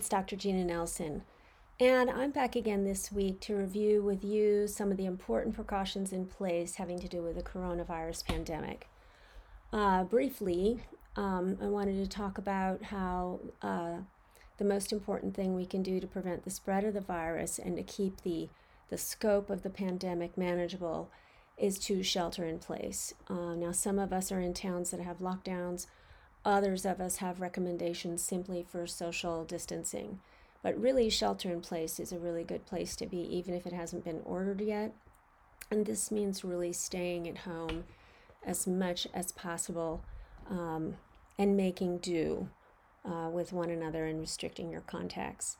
it's Dr. Gina Nelson, and I'm back again this week to review with you some of the important precautions in place having to do with the coronavirus pandemic. Uh, briefly, um, I wanted to talk about how uh, the most important thing we can do to prevent the spread of the virus and to keep the, the scope of the pandemic manageable is to shelter in place. Uh, now, some of us are in towns that have lockdowns Others of us have recommendations simply for social distancing. But really, shelter in place is a really good place to be, even if it hasn't been ordered yet. And this means really staying at home as much as possible um, and making do uh, with one another and restricting your contacts.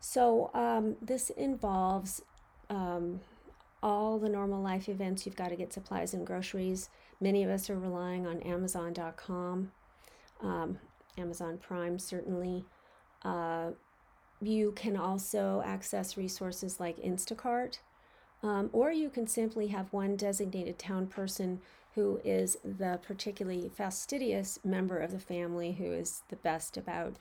So, um, this involves um, all the normal life events. You've got to get supplies and groceries. Many of us are relying on Amazon.com um, Amazon Prime, certainly. Uh, you can also access resources like Instacart, um, or you can simply have one designated town person who is the particularly fastidious member of the family who is the best about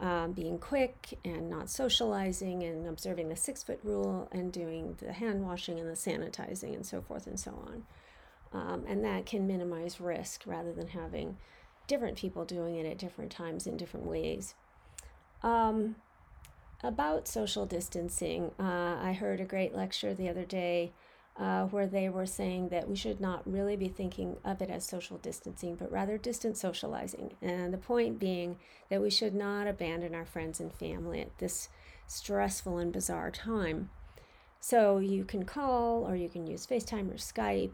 um, being quick and not socializing and observing the six foot rule and doing the hand washing and the sanitizing and so forth and so on. Um, and that can minimize risk rather than having different people doing it at different times in different ways. Um, about social distancing, uh, I heard a great lecture the other day uh, where they were saying that we should not really be thinking of it as social distancing, but rather distant socializing. And the point being that we should not abandon our friends and family at this stressful and bizarre time. So you can call or you can use FaceTime or Skype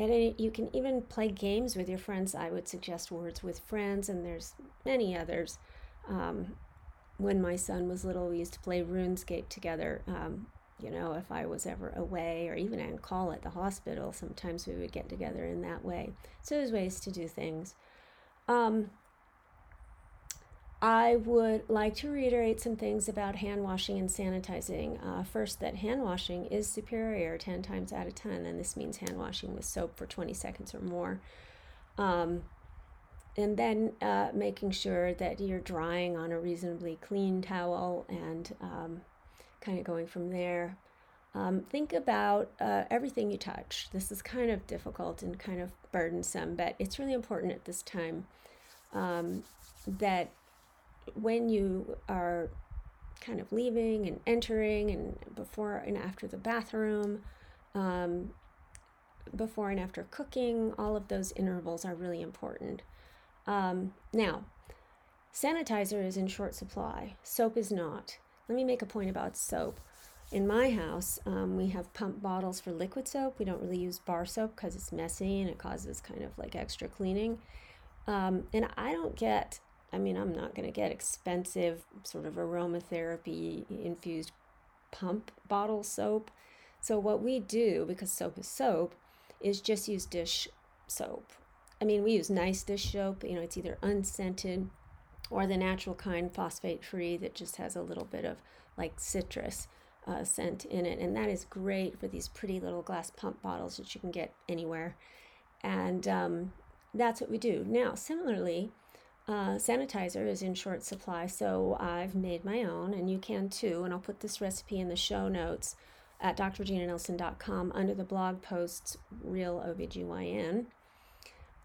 and you can even play games with your friends. I would suggest Words with Friends, and there's many others. Um, when my son was little, we used to play RuneScape together. Um, you know, if I was ever away or even on call at the hospital, sometimes we would get together in that way. So there's ways to do things. Um, I would like to reiterate some things about hand washing and sanitizing. Uh, first, that hand washing is superior 10 times out of 10, and this means hand washing with soap for 20 seconds or more. Um, and then uh, making sure that you're drying on a reasonably clean towel and um, kind of going from there. Um, think about uh, everything you touch. This is kind of difficult and kind of burdensome, but it's really important at this time um, that when you are kind of leaving and entering and before and after the bathroom, um, before and after cooking, all of those intervals are really important. Um, now, sanitizer is in short supply, soap is not. Let me make a point about soap. In my house, um, we have pump bottles for liquid soap. We don't really use bar soap because it's messy and it causes kind of like extra cleaning. Um, and I don't get I mean, I'm not going to get expensive sort of aromatherapy infused pump bottle soap. So, what we do, because soap is soap, is just use dish soap. I mean, we use nice dish soap, you know, it's either unscented or the natural kind, phosphate free, that just has a little bit of like citrus uh, scent in it. And that is great for these pretty little glass pump bottles that you can get anywhere. And um, that's what we do. Now, similarly, uh, sanitizer is in short supply, so I've made my own, and you can too. And I'll put this recipe in the show notes at drginanelson.com under the blog posts Real OBGYN.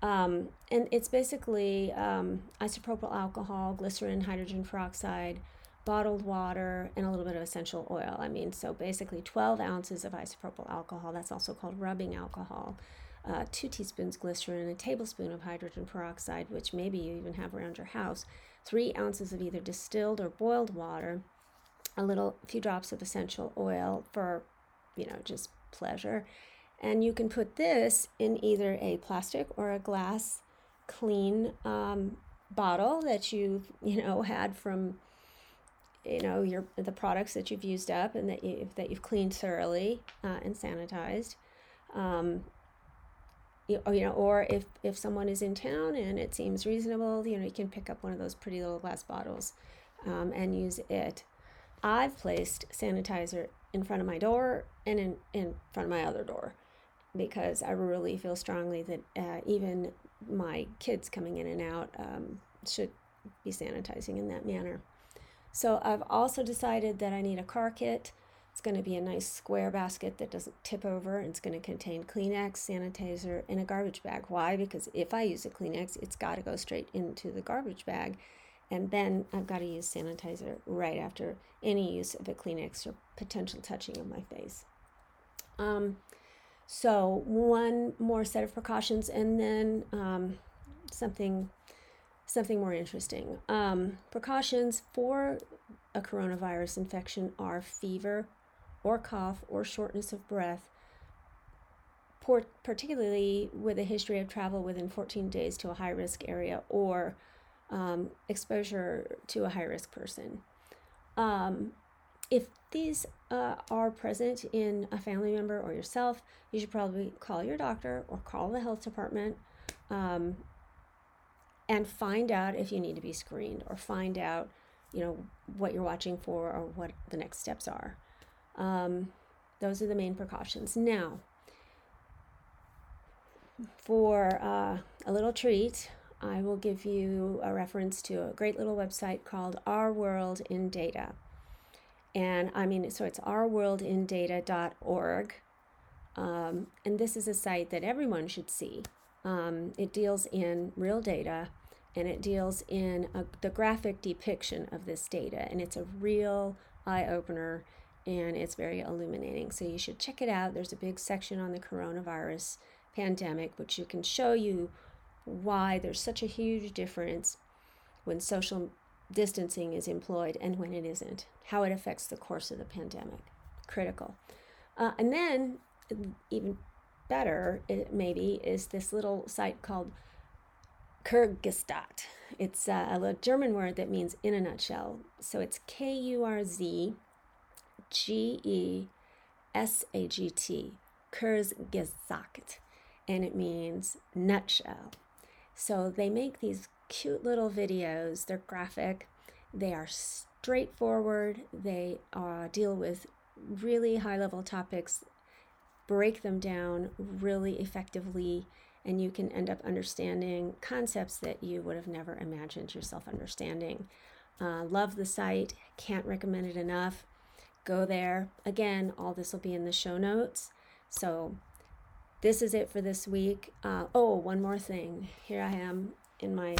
Um, and it's basically um, isopropyl alcohol, glycerin, hydrogen peroxide, bottled water, and a little bit of essential oil. I mean, so basically 12 ounces of isopropyl alcohol. That's also called rubbing alcohol uh, two teaspoons glycerin, a tablespoon of hydrogen peroxide, which maybe you even have around your house, three ounces of either distilled or boiled water, a little few drops of essential oil for, you know, just pleasure. And you can put this in either a plastic or a glass clean um, bottle that you've, you know, had from you know your the products that you've used up and that you that you've cleaned thoroughly uh, and sanitized um, you know, or if if someone is in town and it seems reasonable, you know, you can pick up one of those pretty little glass bottles um, and use it. I've placed sanitizer in front of my door and in, in front of my other door because I really feel strongly that uh, even my kids coming in and out um, should be sanitizing in that manner. So I've also decided that I need a car kit. It's going to be a nice square basket that doesn't tip over. And it's going to contain Kleenex, sanitizer, and a garbage bag. Why? Because if I use a Kleenex, it's got to go straight into the garbage bag. And then I've got to use sanitizer right after any use of a Kleenex or potential touching of my face. Um, so, one more set of precautions, and then um, something something more interesting. Um, precautions for a coronavirus infection are fever or cough or shortness of breath, particularly with a history of travel within 14 days to a high risk area or um, exposure to a high risk person. Um, if these uh, are present in a family member or yourself, you should probably call your doctor or call the health department um, and find out if you need to be screened or find out, you know, what you're watching for or what the next steps are. Um, those are the main precautions. Now, for uh, a little treat, I will give you a reference to a great little website called Our World in Data. And I mean, so it's ourworldindata.org. Um, and this is a site that everyone should see. Um, it deals in real data and it deals in a, the graphic depiction of this data. And it's a real eye opener and it's very illuminating. So you should check it out. There's a big section on the coronavirus pandemic, which you can show you why there's such a huge difference when social distancing is employed and when it isn't, how it affects the course of the pandemic. Critical. Uh, and then, even better, it maybe, is this little site called Kurzgesagt. It's uh, a German word that means in a nutshell. So it's K U R Z G E S A G T, Kurzgesagt, and it means nutshell. So they make these cute little videos. They're graphic, they are straightforward, they uh, deal with really high level topics, break them down really effectively, and you can end up understanding concepts that you would have never imagined yourself understanding. Uh, love the site, can't recommend it enough. Go there. Again, all this will be in the show notes. So this is it for this week. Uh, oh, one more thing. Here I am in my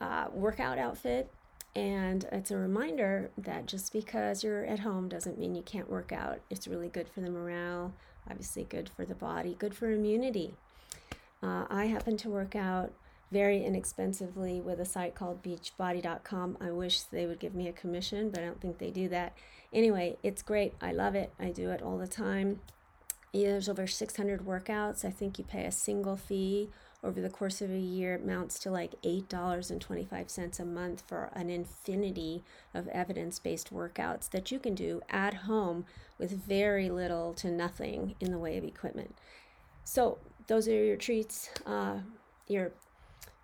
uh, workout outfit. And it's a reminder that just because you're at home doesn't mean you can't work out. It's really good for the morale, obviously, good for the body, good for immunity. Uh, I happen to work out very inexpensively with a site called beachbody.com. I wish they would give me a commission, but I don't think they do that. Anyway, it's great. I love it. I do it all the time. There's over 600 workouts. I think you pay a single fee over the course of a year. It amounts to like $8.25 a month for an infinity of evidence based workouts that you can do at home with very little to nothing in the way of equipment. So, those are your treats, uh, your,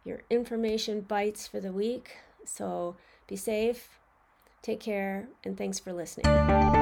your information bites for the week. So, be safe, take care, and thanks for listening.